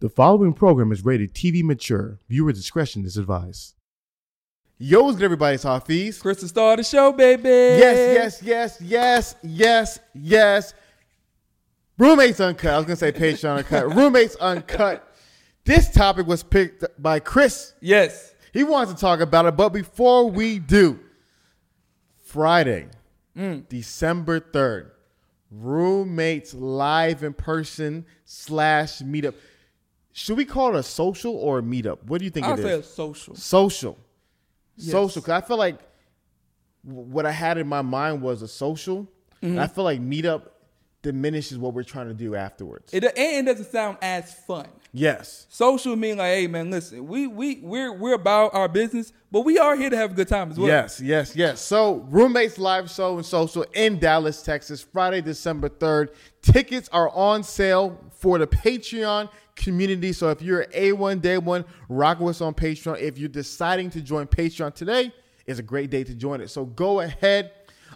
The following program is rated TV mature. Viewer discretion is advised. Yo, what's good, everybody? It's Hafeez. Chris the star of the show, baby. Yes, yes, yes, yes, yes, yes. Roommates Uncut. I was going to say Patreon Uncut. Roommates Uncut. This topic was picked by Chris. Yes. He wants to talk about it, but before we do, Friday, mm. December 3rd, roommates live in person slash meetup. Should we call it a social or a meetup? What do you think it is? I'll it say is? social. Social. Yes. Social. Because I feel like what I had in my mind was a social. Mm-hmm. I feel like meetup diminishes what we're trying to do afterwards. It, and it doesn't sound as fun. Yes. Social mean like, hey man, listen, we we we're we're about our business, but we are here to have a good time as well. Yes, yes, yes. So, Roommates Live Show and Social in Dallas, Texas, Friday, December 3rd. Tickets are on sale for the Patreon community. So, if you're A1 Day One, rock with us on Patreon. If you're deciding to join Patreon today, is a great day to join it. So, go ahead.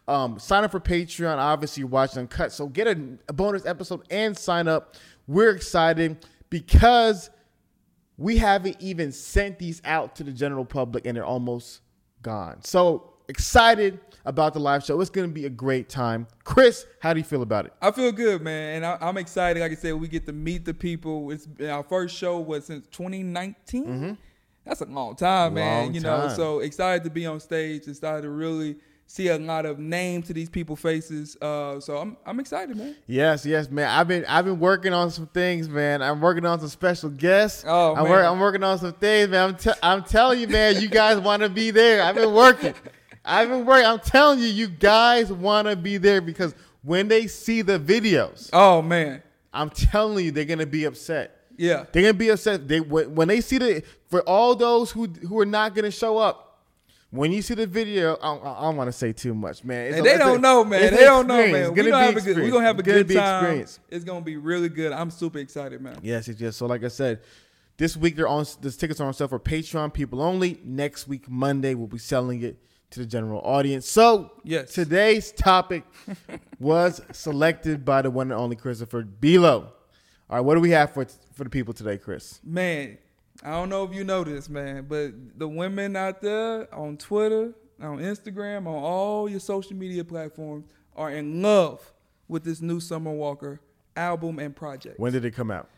Um, sign up for Patreon. Obviously, watching Uncut. So, get a, a bonus episode and sign up. We're excited because we haven't even sent these out to the general public and they're almost gone. So excited about the live show. It's going to be a great time. Chris, how do you feel about it? I feel good, man, and I, I'm excited. Like I said, we get to meet the people. It's our first show was since 2019. That's a long time, man. Mm-hmm. Long you know, so excited to be on stage. Excited to really see a lot of names to these people faces. Uh, so I'm I'm excited, man. Yes, yes, man. I've been I've been working on some things, man. I'm working on some special guests. Oh, I'm, I'm working on some things, man. I'm, te- I'm telling you, man. You guys want to be there. I've been working. I've been working. I'm telling you, you guys want to be there because when they see the videos, Oh man, I'm telling you, they're gonna be upset. yeah. They're gonna be upset. They when when they see the for all those who who are not gonna show up. When you see the video, I, I, I don't want to say too much, man. It's And a- they don't know, man. They don't know, man. It's We gonna have a good. We gonna have a gonna good time. experience. It's gonna be really good. I'm super excited, man. Yes, it's just so. Like I said, this week they're on. The tickets are on sale for Patreon people only. Next week, Monday, we'll be selling it to the general audience. So, Yes. today's topic was selected by the one and only Christopher Belo. All right, what do we have for for the people today, Chris? Man, I don't know if you know this, man, but the women out there on Twitter, on Instagram, on all your social media platforms are in love with this new Summer Walker album and project. When did it come out?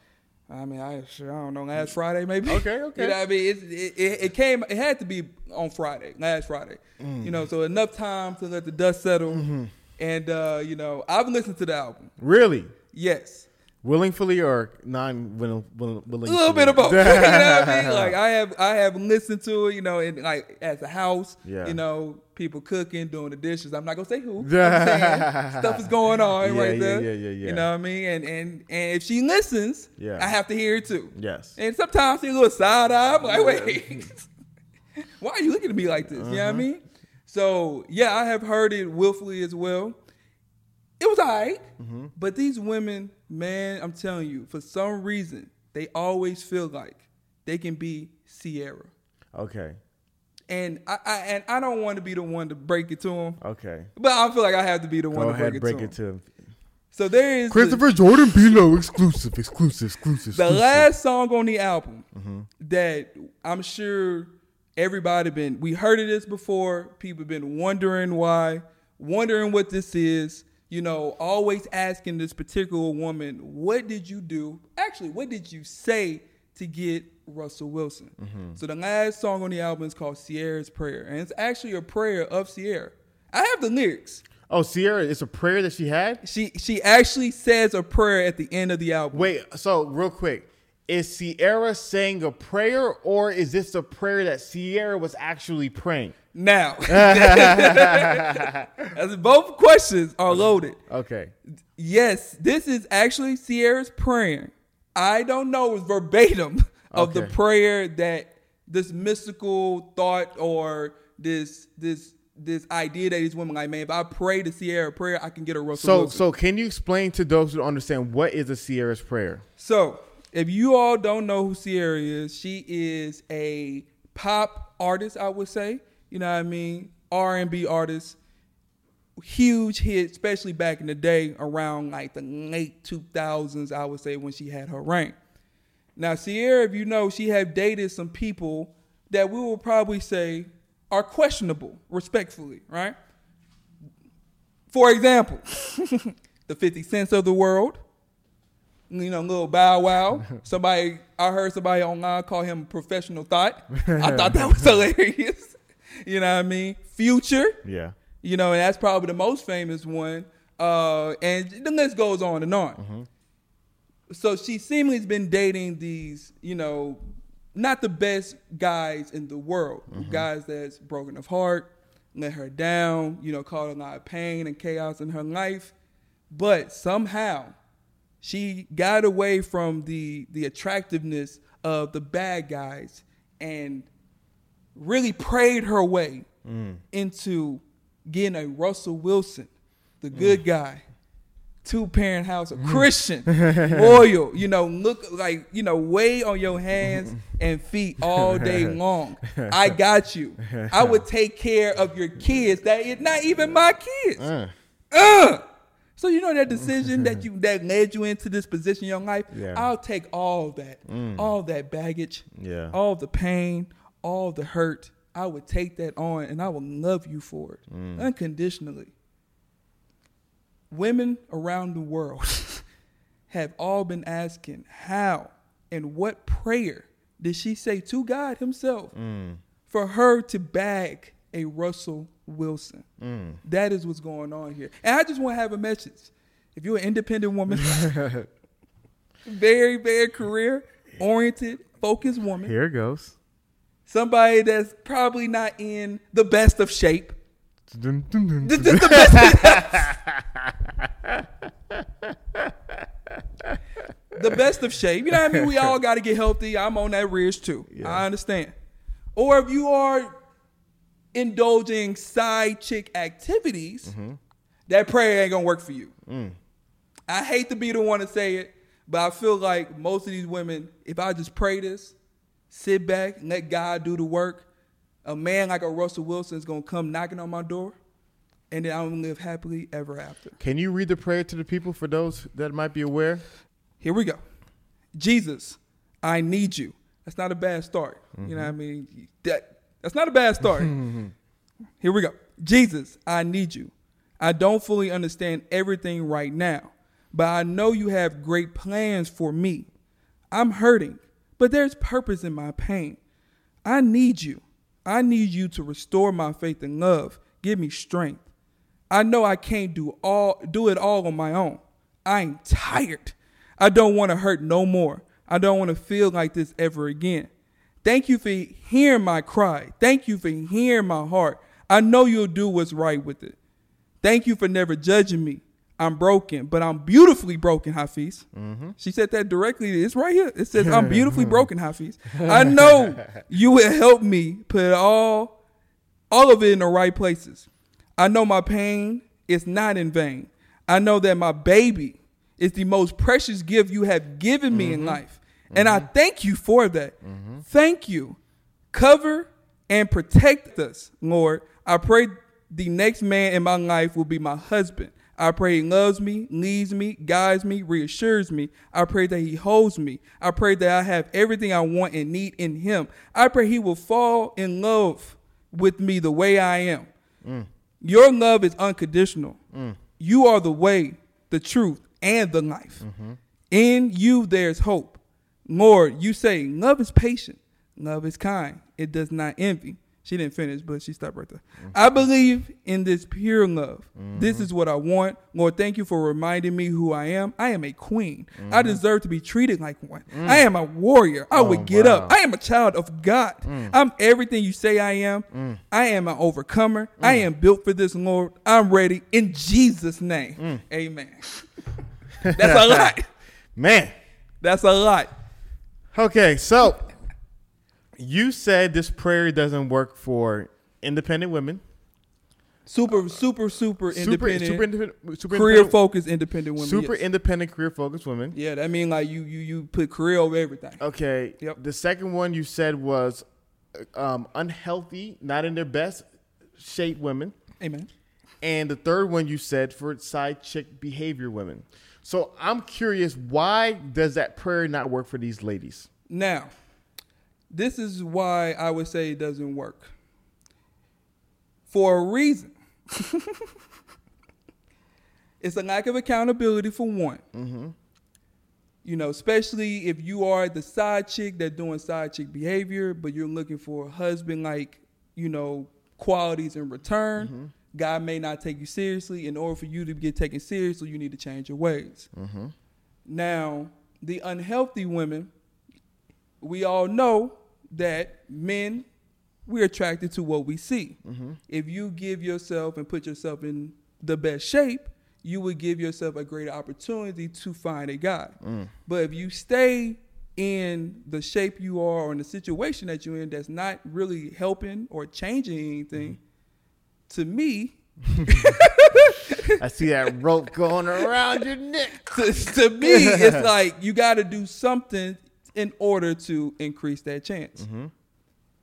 I mean, I sure I don't know. Last Friday, maybe. Okay, okay. You know, I mean, it, it, it, it came. It had to be on Friday, last Friday. Mm. You know, so enough time to let the dust settle. Mm-hmm. And uh, you know, I've listened to the album. Really? Yes, Willingly or non willing? a little bit of both. you know what I mean? Like I have, I have listened to it. You know, and like at the house. Yeah. You know, people cooking, doing the dishes. I'm not gonna say who. Stuff is going on Yeah, right yeah, there. yeah, yeah, yeah. You know what I mean? And and and if she listens, Yeah. I have to hear it too. Yes. And sometimes see a little side eye. I'm like, wait, why are you looking at me like this? You know what I Uh-huh. mean? So yeah, I have heard it willfully as well. It was alright, Mm-hmm. but these women, man, I'm telling you, for some reason, they always feel like they can be Ciara, Okay. and I, I and I don't want to be the one to break it to them, Okay. but I feel like I have to be the one Go to ahead, break, break it, it to to 'em. him. So there is the- Christopher Jordan Belo exclusive, exclusive, exclusive. the exclusive. last song on the album Mm-hmm. that I'm sure everybody been we heard of this before. People been wondering why, wondering what this is. You know, always asking this particular woman, "What did you do? Actually, what did you say to get Russell Wilson?" Mm-hmm. So the last song on the album is called Ciara's Prayer, and it's actually a prayer of Ciara. I have the lyrics. Oh, Ciara, it's a prayer that she had. She she actually says a prayer at the end of the album. Wait, so real quick, is Ciara saying a prayer, or is this a prayer that Ciara was actually praying? Now, as both questions are loaded. Okay. Yes, this is actually Ciara's prayer. I don't know verbatim of the prayer that this mystical thought or this this this idea that these women like, man, if I pray to Ciara prayer, I can get a Russell So, Wilson. so can you explain to those who understand what is a Ciara's prayer? So, if you all don't know who Ciara is, she is a pop artist, I would say. You know what I mean? R and B artist. Huge hit, especially back in the day, around like the late two thousands, I would say, when she had her rank. Now, Ciara, if you know, she had dated some people that we will probably say are questionable, respectfully, right? For example, the 50 Cents of the world, you know, little Bow Wow. Somebody, I heard somebody online call him professional thought. I thought that was hilarious. You know what I mean? Future, Yeah. you know, and that's probably the most famous one. Uh, and the list goes on and on. Mm-hmm. So she seemingly has been dating these, you know, not the best guys in the world. Mm-hmm. Guys that's broken of heart, let her down, you know, caused a lot of pain and chaos in her life. But somehow she got away from the the attractiveness of the bad guys and really prayed her way into getting a Russell Wilson, the good guy, two parent house, a Christian, loyal, you know, look like, you know, way on your hands and feet all day long. I got you. I would take care of your kids that is not even my kids. Uh, Uh. So you know that decision that you that led you into this position in your life. Yeah. I'll take all that, all that baggage, Yeah. all the pain, all the hurt. I would take that on, and I will love you for it mm. unconditionally. Women around the world have all been asking how and what prayer did she say to God Himself mm. for her to bag a Russell Wilson. Mm. That is what's going on here. And I just want to have a message. If you're an independent woman, very, very career oriented, focused woman, Here it goes. Somebody that's probably not in the best of shape. Dun, dun, dun, The, the- best, the best of shape. You know what I mean? We all got to get healthy. I'm on that ridge too. Yeah. I understand. Or if you are indulging side chick activities, mm-hmm. that prayer ain't gonna work for you. Mm. I hate to be the one to say it, but I feel like most of these women, if I just pray this, sit back, and let God do the work, a man like a Russell Wilson is gonna come knocking on my door, and then I'm gonna live happily ever after. Can you read the prayer to the people for those that might be aware? Here we go. Jesus, I need you. That's not a bad start. You know what I mean? That that's not a bad start. Here we go. Jesus, I need you. I don't fully understand everything right now, but I know you have great plans for me. I'm hurting, but there's purpose in my pain. I need you. I need you to restore my faith and love. Give me strength. I know I can't do all do it all on my own. I'm tired. I don't want to hurt no more. I don't want to feel like this ever again. Thank you for hearing my cry. Thank you for hearing my heart. I know you'll do what's right with it. Thank you for never judging me. I'm broken, but I'm beautifully broken, Hafeez. Mm-hmm. She said that directly. It's right here. It says, I'm beautifully broken, Hafeez. I know you will help me put all, all of it in the right places. I know my pain is not in vain. I know that my baby is the most precious gift you have given me in mm-hmm. life. And I mm-hmm. thank you for that. Thank you. Cover and protect us, Lord. I pray the next man in my life will be my husband. I pray he loves me, leads me, guides me, reassures me. I pray that he holds me. I pray that I have everything I want and need in him. I pray he will fall in love with me the way I am. Mm. Your love is unconditional. Mm. You are the way, the truth, and the life. Mm-hmm. In you, there's hope. Lord, you say love is patient, love is kind, it does not envy. She didn't finish, but she stopped right there. Mm-hmm. I believe in this pure love. This is mm-hmm. what I want. Lord, thank you for reminding me who I am. I am a queen. I mm-hmm. deserve to be treated like one. Mm. I am a warrior. I would oh, get up. I am a child of God. Mm. I'm everything you say I am. Mm. I am an overcomer. I am built for this, Lord. I'm ready in Jesus' name. Amen. That's a lot. Man. That's a lot. Okay, so you said this prayer doesn't work for independent women, Super, super, super super, independent, super independent, super career independent, focused independent women. super yes. independent, career focused women. yeah, that mean like you you you put career over everything. Okay. Yep. The second one you said was um, unhealthy, not in their best shape women. Amen. And the third one you said for side chick behavior women. So I'm curious, why does that prayer not work for these ladies? Now, this is why I would say it doesn't work. For a reason. it's a lack of accountability for one. Mm-hmm. You know, especially if you are the side chick that doing side chick behavior, but you're looking for a husband like, you know, qualities in return. Mm-hmm. God may not take you seriously. In order for you to get taken seriously, you need to change your ways. Mm-hmm. Now, the unhealthy women, we all know that men, we're attracted to what we see. Mm-hmm. If you give yourself and put yourself in the best shape, you would give yourself a greater opportunity to find a guy. Mm. But if you stay in the shape you are or in the situation that you're in that's not really helping or changing anything, to me, I see that rope going around your neck. to, to me, it's like you got to do something in order to increase that chance. Mm-hmm.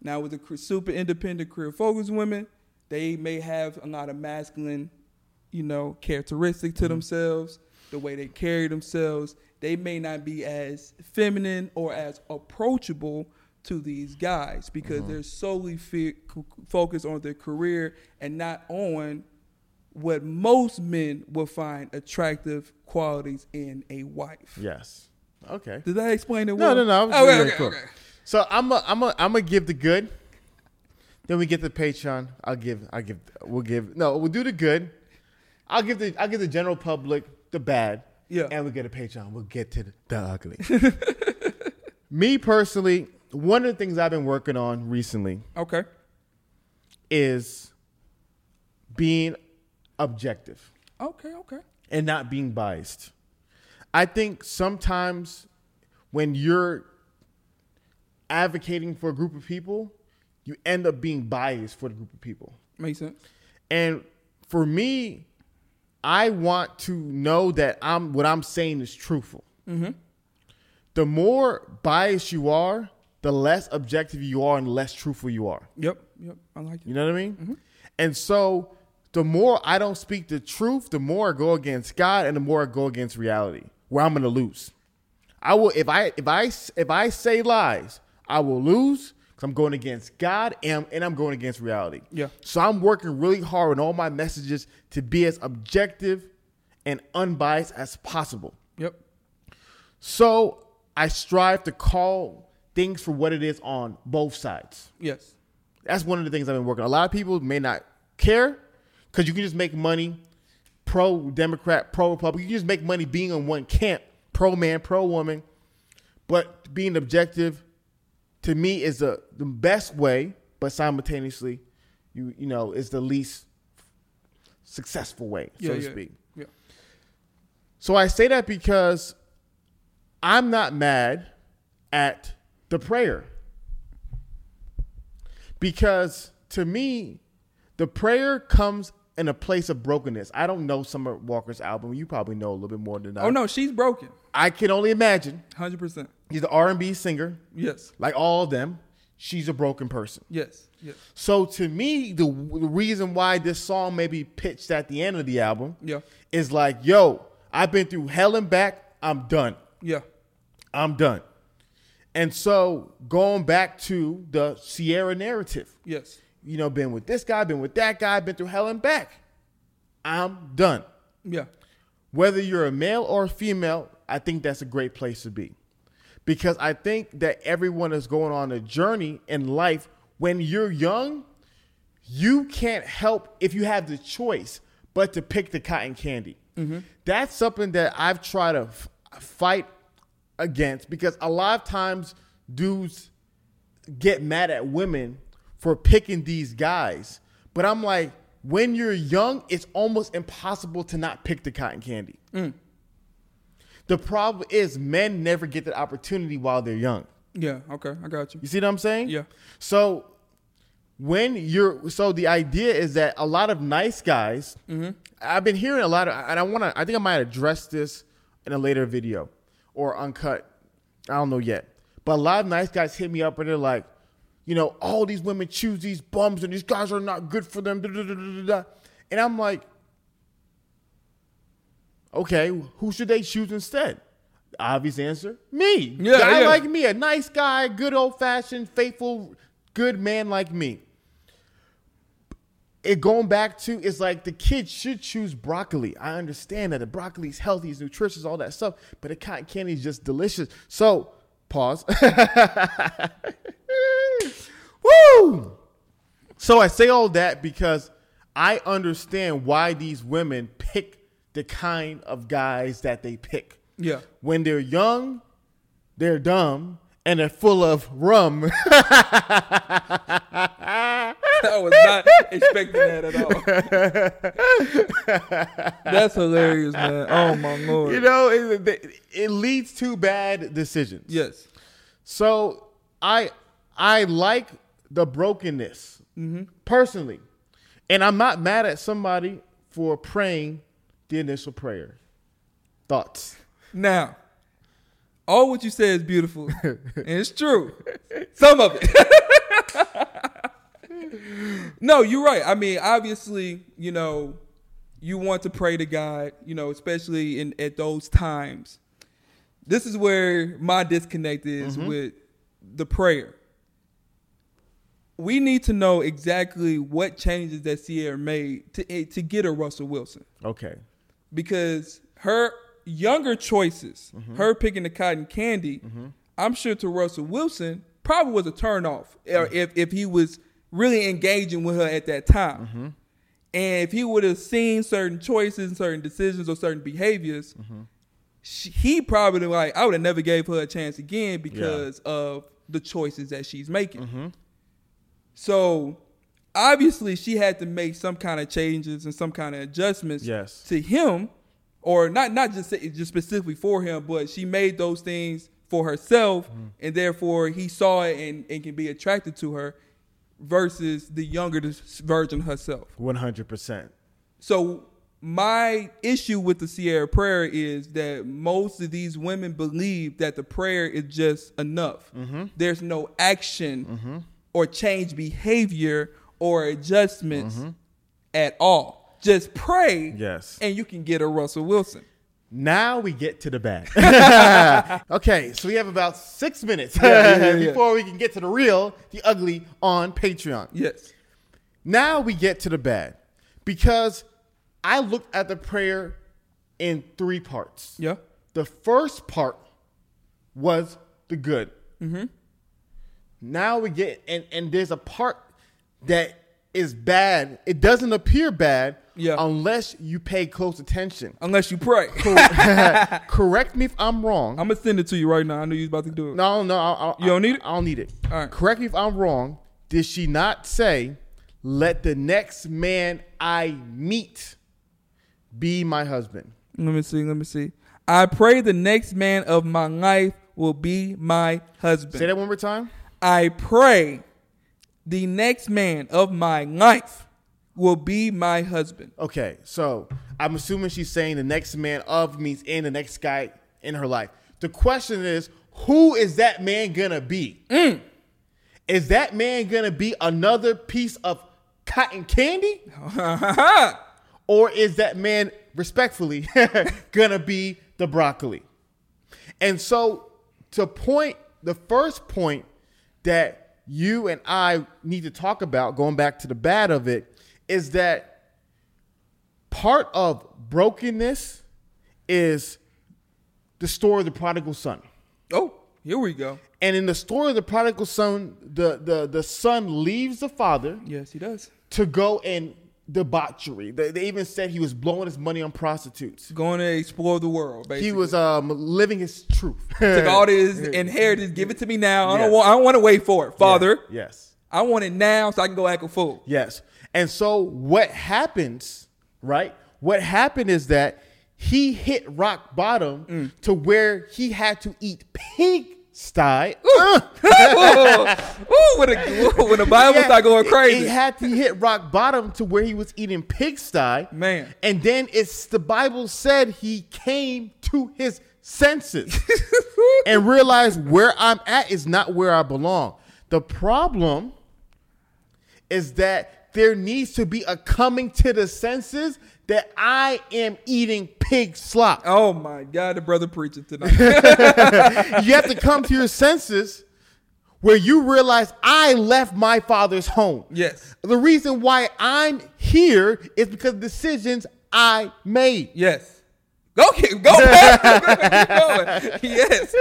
Now, with the super independent, career focused women, they may have a lot of masculine, you know, characteristics Mm-hmm. to themselves, the way they carry themselves. They may not be as feminine or as approachable to these guys because Mm-hmm. they're solely fe- focused on their career and not on what most men will find attractive qualities in a wife. Yes. Okay. Did I explain it No, well? no, no. Was Okay, really okay, cool. okay. So I'm a, I'm a, I'm gonna give the good. Then we get the Patreon. I'll give. I'll give. We'll give. No, we'll do the good. I'll give the. I'll give the general public the bad. Yeah. And we get a Patreon. We'll get to the, the ugly. Me personally, one of the things I've been working on recently Okay. is being objective. Okay, okay. and not being biased. I think sometimes when you're advocating for a group of people, you end up being biased for the group of people. Makes sense. And for me, I want to know that I'm what I'm saying is truthful. Mm-hmm. The more biased you are, the less objective you are and less truthful you are. Yep, yep. I like it. You know what I mean? And so the more I don't speak the truth, the more I go against God and the more I go against reality, where I'm going to lose. I will if I if I if I say lies, I will lose cuz I'm going against God and, and I'm going against reality. Yeah. So I'm working really hard on all my messages to be as objective and unbiased as possible. Yep. So I strive to call things for what it is on both sides. Yes. That's one of the things I've been working. A lot of people may not care because you can just make money pro Democrat, pro Republican. You just make money being on one camp, pro man, pro woman. But being objective to me is the, the best way, but simultaneously, you you know, is the least successful way, so Yeah, to yeah. speak. Yeah. So I say that because I'm not mad at the prayer. Because to me, the prayer comes in a place of brokenness. I don't know Summer Walker's album. You probably know a little bit more than I. Oh no, she's broken. I can only imagine. Hundred percent. He's an R&B singer, Yes. like all of them. She's a broken person. Yes. Yes. So to me, the, the reason why this song may be pitched at the end of the album Yeah. is like, yo, I've been through hell and back. I'm done. Yeah. I'm done. And so going back to the Ciara narrative, Yes. You know, been with this guy, been with that guy, been through hell and back. I'm done. Yeah. Whether you're a male or a female, I think that's a great place to be. Because I think that everyone is going on a journey in life. When you're young, you can't help if you have the choice but to pick the cotton candy. Mm-hmm. That's something that I've tried to f- fight against because a lot of times dudes get mad at women for picking these guys. But I'm like, when you're young, it's almost impossible to not pick the cotton candy. Mm. The problem is men never get that opportunity while they're young. Yeah. Okay. I got you. You see what I'm saying? Yeah. So when you're so the idea is that a lot of nice guys mm-hmm. I've been hearing a lot of and I want to I think I might address this in a later video or uncut. I don't know yet. But a lot of nice guys hit me up and they're like, you know, all these women choose these bums and these guys are not good for them. da, da, da. And I'm like, Okay, who should they choose instead? Obvious answer: me. Yeah, guy yeah. like me, a nice guy, good old fashioned, faithful, good man like me. It going back to it's like the kid should choose broccoli. I understand that the broccoli's healthy, it's nutritious, all that stuff, but the cotton candy is just delicious. So pause. Woo! So I say all that because I understand why these women pick the kind of guys that they pick. Yeah. When they're young, they're dumb, and they're full of rum. I was not expecting that at all. That's hilarious, man. Oh my lord. you know, it, it leads to bad decisions. yes. So I I like the brokenness personally, and I'm not mad at somebody for praying the initial prayer. Thoughts? Now, all what you said is beautiful, and it's true. Some of it. no, you're right. I mean, obviously, you know, you want to pray to God, you know, especially in at those times. This is where my disconnect is mm-hmm. with the prayer. We need to know exactly what changes that Ciara made to to get a Russell Wilson Okay. because her younger choices, Mm-hmm. her picking the cotton candy, I'm sure to Russell Wilson probably was a turnoff or Mm-hmm. if if he was really engaging with her at that time. Mm-hmm. And if he would have seen certain choices, and certain decisions, or certain behaviors, Mm-hmm. she, he probably like I would have never gave her a chance again because of the choices that she's making. Mm-hmm. So obviously she had to make some kind of changes and some kind of adjustments Yes. to him, or not not just just specifically for him, but she made those things for herself, Mm-hmm. and therefore he saw it and, and can be attracted to her, versus the younger version herself. One hundred percent. So my issue with the Ciara prayer is that most of these women believe that the prayer is just enough. Mm-hmm. There's no action or change behavior or adjustments at all. Just pray, Mm-hmm. Yes. and you can get a Russell Wilson. Now we get to the bad. okay, so we have about six minutes Yeah, yeah, yeah. before we can get to the real, the ugly on Patreon. Yes. Now we get to the bad because I looked at the prayer in three parts. Yeah. The first part was the good. Mm-hmm. Now we get and and there's a part that is bad. It doesn't appear bad Yeah. unless you pay close attention. Unless you pray. Correct me if I'm wrong. I'm gonna send it to you right now. I knew you was about to do it. no, no, I, I, You don't need it? I don't need it. All right. Correct me if I'm wrong. Did she not say, "Let the next man I meet be my husband"? Let me see. Let me see. I pray the next man of my life will be my husband. Say that one more time. I pray the next man of my life will be my husband. Okay, so I'm assuming she's saying the next man of means in the next guy in her life. The question is, who is that man gonna be? Mm. Is that man gonna be another piece of cotton candy? or is that man respectfully gonna be the broccoli? And so to point the first point that you and I need to talk about, going back to the bad of it, is that part of brokenness is the story of the prodigal son. oh, here we go. And in the story of the prodigal son, the, the, the son leaves the father Yes, he does. to go and debauchery. They, they even said he was blowing his money on prostitutes. Going to explore the world. Basically. He was um, living his truth. took all this inheritance. Give it to me now. I don't want. I don't want to wait for it, Father. Yeah, Yes. I want it now so I can go act a fool. Yes. And so what happens, right? What happened is that he hit rock bottom Mm. to where he had to eat pig sty. Ooh, when, the, when the Bible Yeah, start going crazy. He had to hit rock bottom to where he was eating pigsty. Man. And then it's the Bible said he came to his senses and realized where I'm at is not where I belong. The problem is that there needs to be a coming to the senses that I am eating pig slop. Oh my God, the brother preaching tonight. you have to come to your senses where you realize I left my father's home. yes, The reason why I'm here is because of decisions I made. yes. Go keep go back. Keep going. Yes,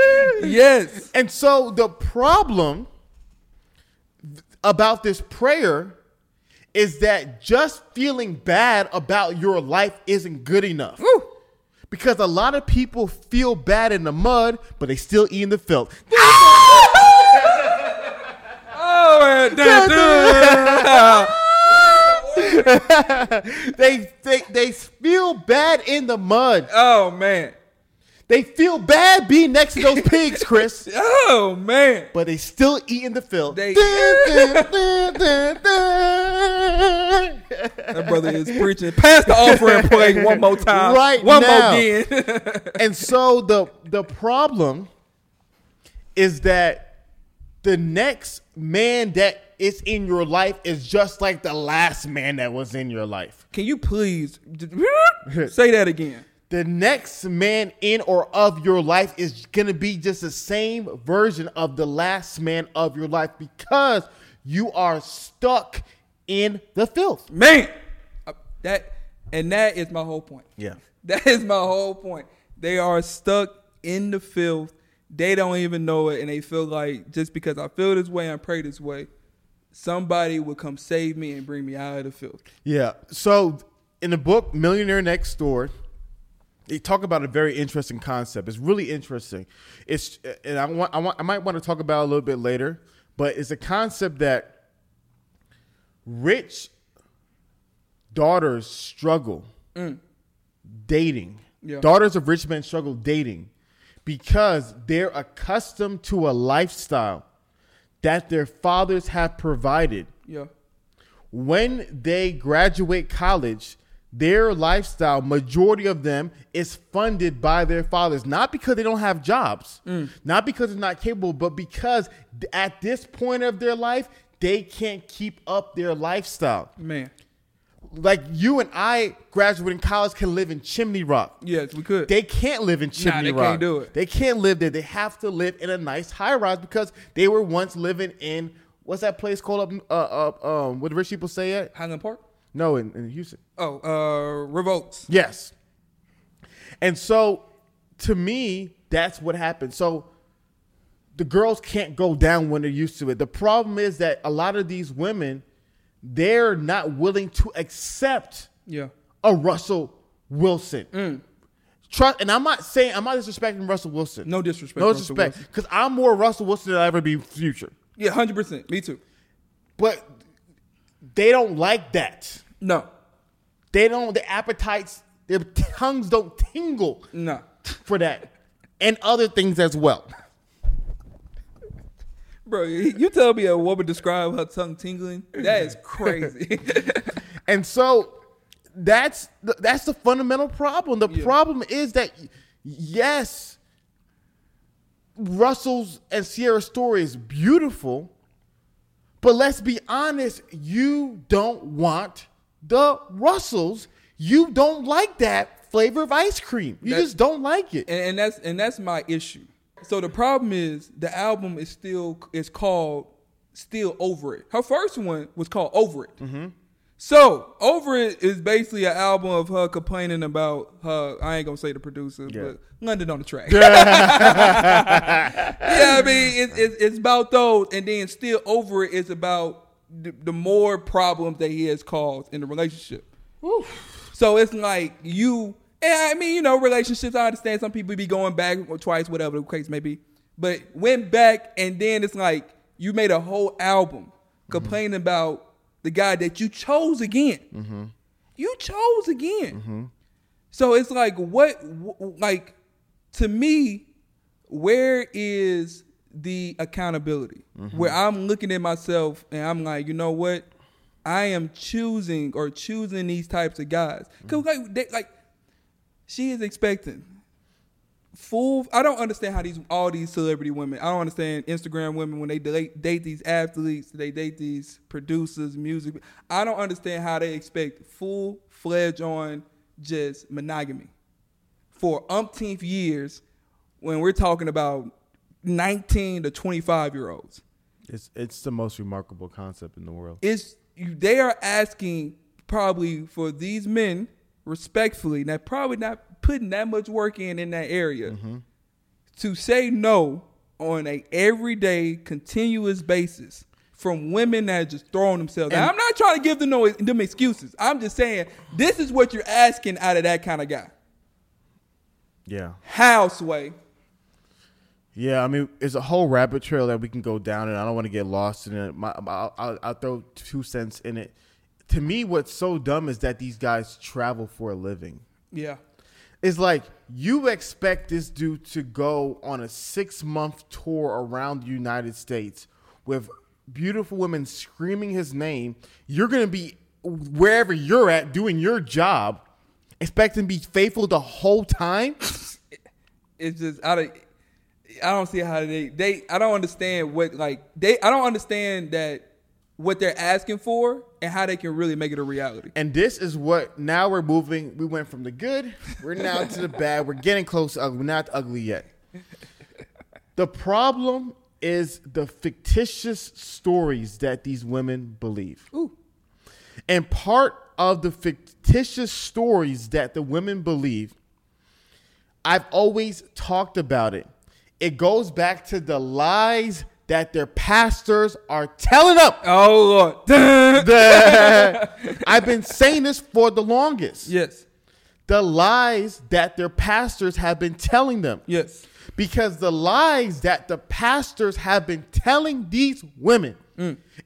yes. And so the problem about this prayer is that just feeling bad about your life isn't good enough. Woo. Because a lot of people feel bad in the mud, but they still eat in the filth. Oh, man. Dun, dun. they, they they feel bad in the mud. oh man. They feel bad being next to those pigs, Chris. Oh man. But they still eat in the filth. They- That brother is preaching. Pass the offering plate one more time. Right one now. more again. and so the the problem is that the next man that is in your life is just like the last man that was in your life. Can you please say that again? The next man in or of your life is going to be just the same version of the last man of your life because you are stuck in the filth. Man, uh, that and that is my whole point. Yeah. That is my whole point. They are stuck in the filth. They don't even know it, and they feel like just because I feel this way, I pray this way, somebody will come save me and bring me out of the filth. Yeah. So in the book Millionaire Next Door, they talk about a very interesting concept. It's really interesting. It's and I want I want I might want to talk about it a little bit later, but it's a concept that rich daughters struggle mm. dating. Yeah. Daughters of rich men struggle dating because they're accustomed to a lifestyle that their fathers have provided Yeah. when they graduate college, their lifestyle, majority of them, is funded by their fathers. Not because they don't have jobs, mm. not because they're not capable, but because at this point of their life, they can't keep up their lifestyle. Man. Like you and I, graduating college, can live in Chimney Rock. Yes, we could. They can't live in Chimney they Rock. can't do it. They can't live there. They have to live in a nice high rise because they were once living in what's that place called up? Uh, uh, um, what do rich people say at? Highland Park? No, in, in Houston. Oh, uh River Oaks. Yes. And so, to me, that's what happened. So, the girls can't go down when they're used to it. The problem is that a lot of these women, they're not willing to accept Yeah. a Russell Wilson. Mm. Trust, and I'm not saying I'm not disrespecting Russell Wilson. No disrespect. no disrespect, because I'm more Russell Wilson than I ever be future. Yeah, hundred percent. Me too. But they don't like that. No. They don't. The appetites, their tongues don't tingle No. for that, and other things as well. Bro, you tell me a woman describe her tongue tingling? That is crazy. And so that's the, that's the fundamental problem. The Yeah. problem is that yes, Russell's and Ciara's story is beautiful, but let's be honest, you don't want the Russells. You don't like that flavor of ice cream. You That- just don't like it. and, and that's and that's my issue. So the problem is the album is still is called Still Over It. Her first one was called Over It. Mm-hmm. So Over It is basically an album of her complaining about her. I ain't gonna say the producer, Yeah. but London on the track. yeah, I mean it's it's it's about those, and then Still Over It is about the, the more problems that he has caused in the relationship. So it's like you, and I mean, you know, relationships. I understand some people be going back or twice, whatever the case may be, but went back and then it's like you made a whole album complaining about the guy that you chose again. Mm-hmm. You chose again. Mm-hmm. So it's like what, wh- like to me, where is the accountability? Mm-hmm. Where I'm looking at myself and I'm like, you know what? I am choosing or choosing these types of guys. Cause like, they, like she is expecting full. I don't understand how these all these celebrity women. I don't understand Instagram women when they date, date these athletes. They date these producers, music. I don't understand how they expect full fledged on just monogamy for umpteenth years when we're talking about 19 to 25 year olds. It's it's the most remarkable concept in the world. It's you, they are asking probably for these men respectfully, that probably not putting that much work in in that area mm-hmm. to say no on a everyday continuous basis from women that are just throwing themselves. Now, And- I'm not trying to give them no them excuses. I'm just saying this is what you're asking out of that kind of guy. Yeah. How sway? Yeah, I mean, it's a whole rabbit trail that we can go down, and I don't want to get lost in it. My, I'll, I'll, I'll throw two cents in it. To me, what's so dumb is that these guys travel for a living. Yeah. It's like you expect this dude to go on a six month tour around the United States with beautiful women screaming his name. You're going to be wherever you're at doing your job, expecting to be faithful the whole time. it's just I don't I don't see how they they I don't understand what like they I don't understand that what they're asking for and how they can really make it a reality. And this is what now we're moving. We went from the good, we're now to the bad. We're getting close. To ugly. We're not ugly yet. The problem is the fictitious stories that these women believe. Ooh. And part of the fictitious stories that the women believe, I've always talked about it. It goes back to the lies that their pastors are telling them. Oh Lord. The- I've been saying this for the longest. yes. The lies that their pastors have been telling them. Yes. Because the lies that the pastors have been telling these women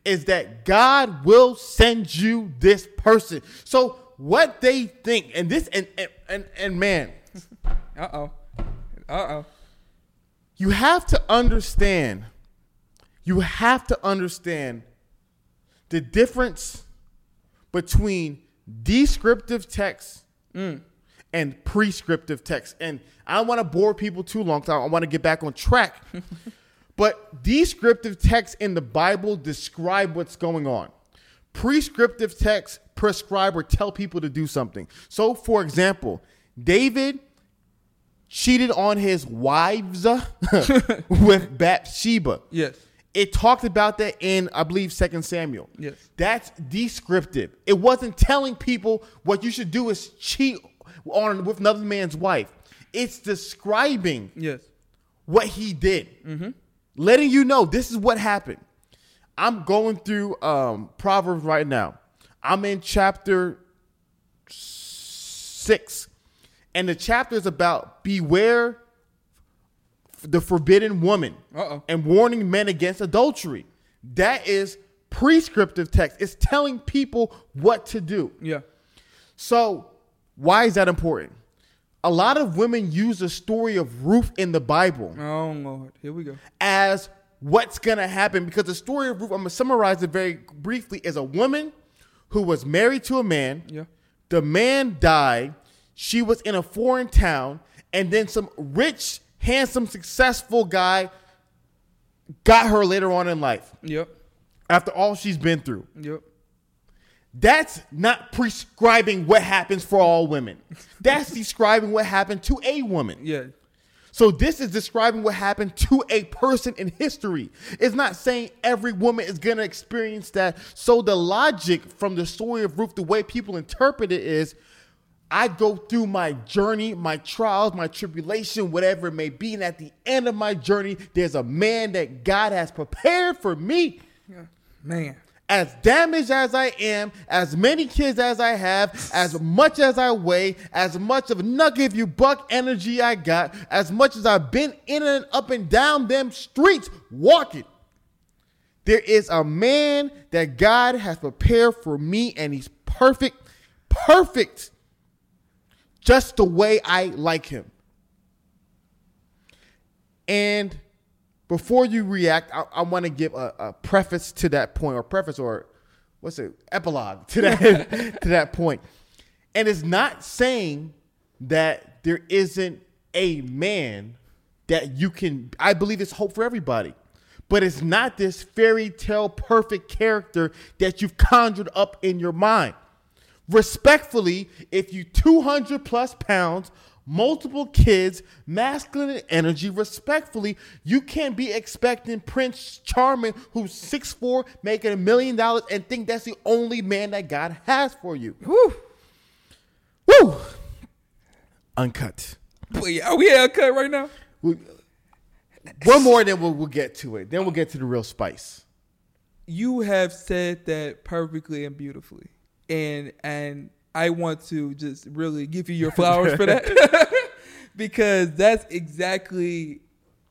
is that God will send you this person. So what they think, and this, and and and, and man, Uh oh. Uh oh. you have to understand. You have to understand the difference between descriptive text and prescriptive text. And I don't want to bore people too long. 'cause I want to get back on track. but descriptive text in the Bible describe what's going on. Prescriptive text prescribe or tell people to do something. So, for example, David cheated on his wives with Bathsheba. Yes. It talked about that in, I believe, Second Samuel. Yes. That's descriptive. It wasn't telling people what you should do is cheat on with another man's wife. It's describing Yes. what he did, letting you know this is what happened. I'm going through um, Proverbs right now. I'm in chapter six, and the chapter is about beware the forbidden woman Uh-oh. and warning men against adultery. That is prescriptive text. It's telling people what to do. Yeah. So, why is that important? A lot of women use the story of Ruth in the Bible Oh Lord. Here we go. as what's going to happen because the story of Ruth, I'm going to summarize it very briefly, is a woman who was married to a man. Yeah. The man died. She was in a foreign town, and then some rich, handsome, successful guy got her later on in life Yep. after all she's been through. Yep. That's not prescribing what happens for all women. That's describing what happened to a woman. Yeah. So this is describing what happened to a person in history. It's not saying every woman is going to experience that. So the logic from the story of Ruth, the way people interpret it is I go through my journey, my trials, my tribulation, whatever it may be. And at the end of my journey, there's a man that God has prepared for me. Man. As damaged as I am, as many kids as I have, as much as I weigh, as much of nugget you buck energy I got, as much as I've been in and up and down them streets walking, there is a man that God has prepared for me, and he's perfect, perfect, just the way I like him. And before you react, I, I want to give a, a preface to that point, or preface, or what's it, epilogue to that to that point. And it's not saying that there isn't a man that you can. I believe it's hope for everybody, but it's not this fairy tale perfect character that you've conjured up in your mind. Respectfully, if you 200 plus pounds, multiple kids, masculine energy, respectfully, you can't be expecting Prince Charming, who's 6'4, making a million dollars, and think that's the only man that God has for you. Whew. Woo! Uncut. Wait, are we at cut right now? We- One more, then we'll, we'll get to it. Then we'll get to the real spice. you have said that perfectly and beautifully and and i want to just really give you your flowers for that. Because that's exactly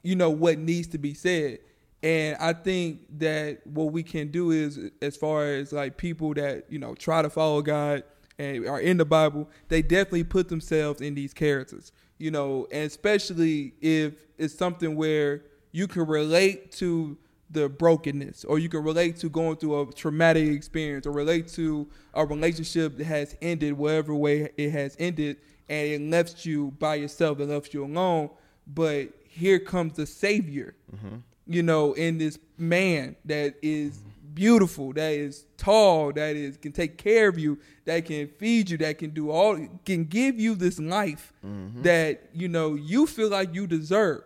you know what needs to be said. And i think that what we can do is as far as like people that you know try to follow god and are in the bible they definitely put themselves in these characters you know and especially if it's something where you can relate to the brokenness or you can relate to going through a traumatic experience or relate to a relationship that has ended whatever way it has ended and it left you by yourself it left you alone. But here comes the savior mm-hmm. you know in this man that is beautiful that is tall that is can take care of you that can feed you that can do all can give you this life mm-hmm. that you know you feel like you deserve.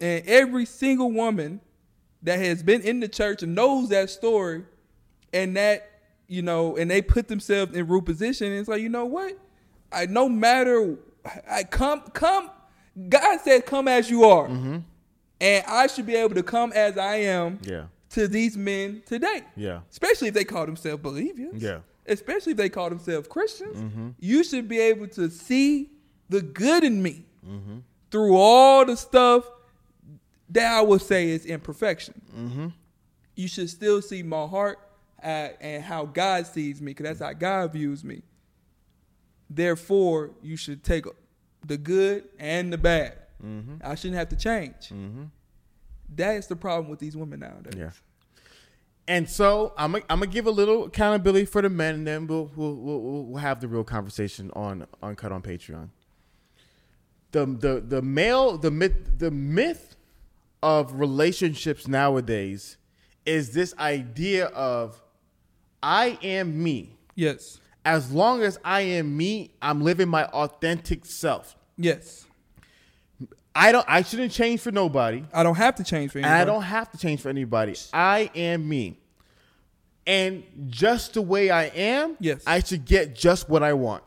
And every single woman that has been in the church and knows that story and that, you know, and they put themselves in Ruth position, and it's like, you know what? I no matter I come come God said come as you are. Mm-hmm. And I should be able to come as I am Yeah. to these men today. Yeah. Especially if they call themselves believers. Yeah. Especially if they call themselves Christians. Mm-hmm. You should be able to see the good in me mm-hmm. through all the stuff that I would say is imperfection. You should still see my heart uh, and how God sees me, because that's how God views me. Therefore, you should take the good and the bad. I shouldn't have to change. That is the problem with these women nowadays. Yeah. And so I'm gonna I'm gonna give a little accountability for the men, and then we'll we'll, we'll we'll have the real conversation on uncut on Patreon. The the the male the myth the myth of relationships nowadays is this idea of I am me. Yes. As long as I am me, I'm living my authentic self. Yes. I don't I shouldn't change for nobody. I don't have to change for anybody. I don't have to change for anybody. I am me. And just the way I am, Yes. I should get just what I want.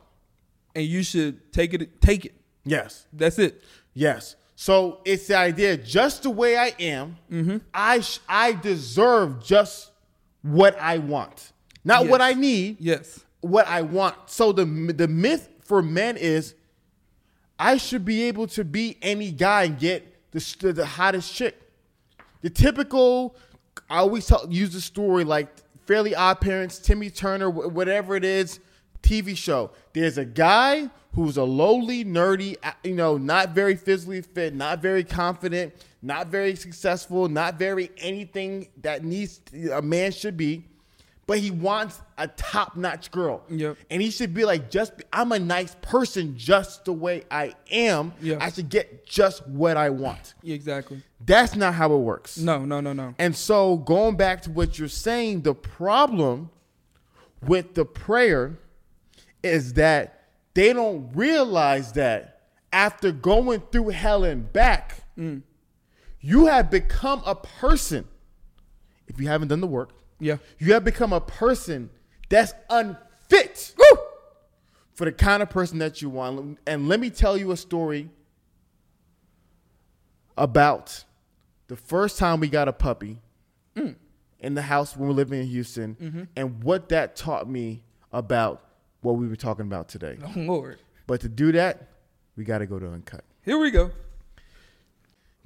and you should take it. Take it. Yes. That's it. Yes. So it's the idea just the way I am, Mm-hmm. I sh- I deserve just what I want. Not Yes. what I need, Yes. what I want. So the the myth for men is I should be able to be any guy and get the the hottest chick. The typical, I always tell, use the story like Fairly Odd Parents, Timmy Turner, whatever it is, TV show. There's a guy who's a lowly, nerdy, you know, not very physically fit, not very confident, not very successful, not very anything that needs a man should be, but he wants a top-notch girl. Yep. And he should be like, just I'm a nice person, just the way I am. Yeah. I should get just what I want. Exactly. That's not how it works. No. No. No. No. And so, going back to what you're saying, the problem with the prayer is that they don't realize that after going through hell and back, you have become a person. If you haven't done the work, Yeah. you have become a person that's unfit for the kind of person that you want. And let me tell you a story about the first time we got a puppy mm. in the house when we were living in Houston mm-hmm. and what that taught me about what we were talking about today. Oh Lord. But to do that, we got to go to Uncut. Here we go.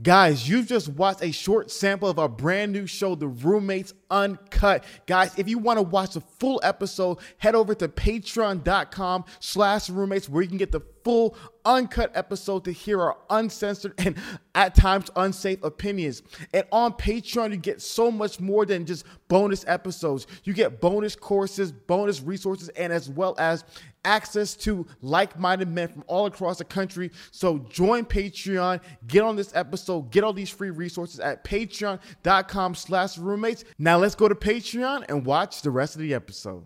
Guys, you've just watched a short sample of our brand new show, The Roommates Uncut. Guys, if you want to watch the full episode, head over to patreon.com slash roommates where you can get the full uncut episode to hear our uncensored and at times unsafe opinions. And on Patreon, you get so much more than just bonus episodes. You get bonus courses, bonus resources, and as well as access to like-minded men from all across the country. So join Patreon, get on this episode, get all these free resources at patreon.com slash roommates. Now let's go to Patreon and watch the rest of the episode.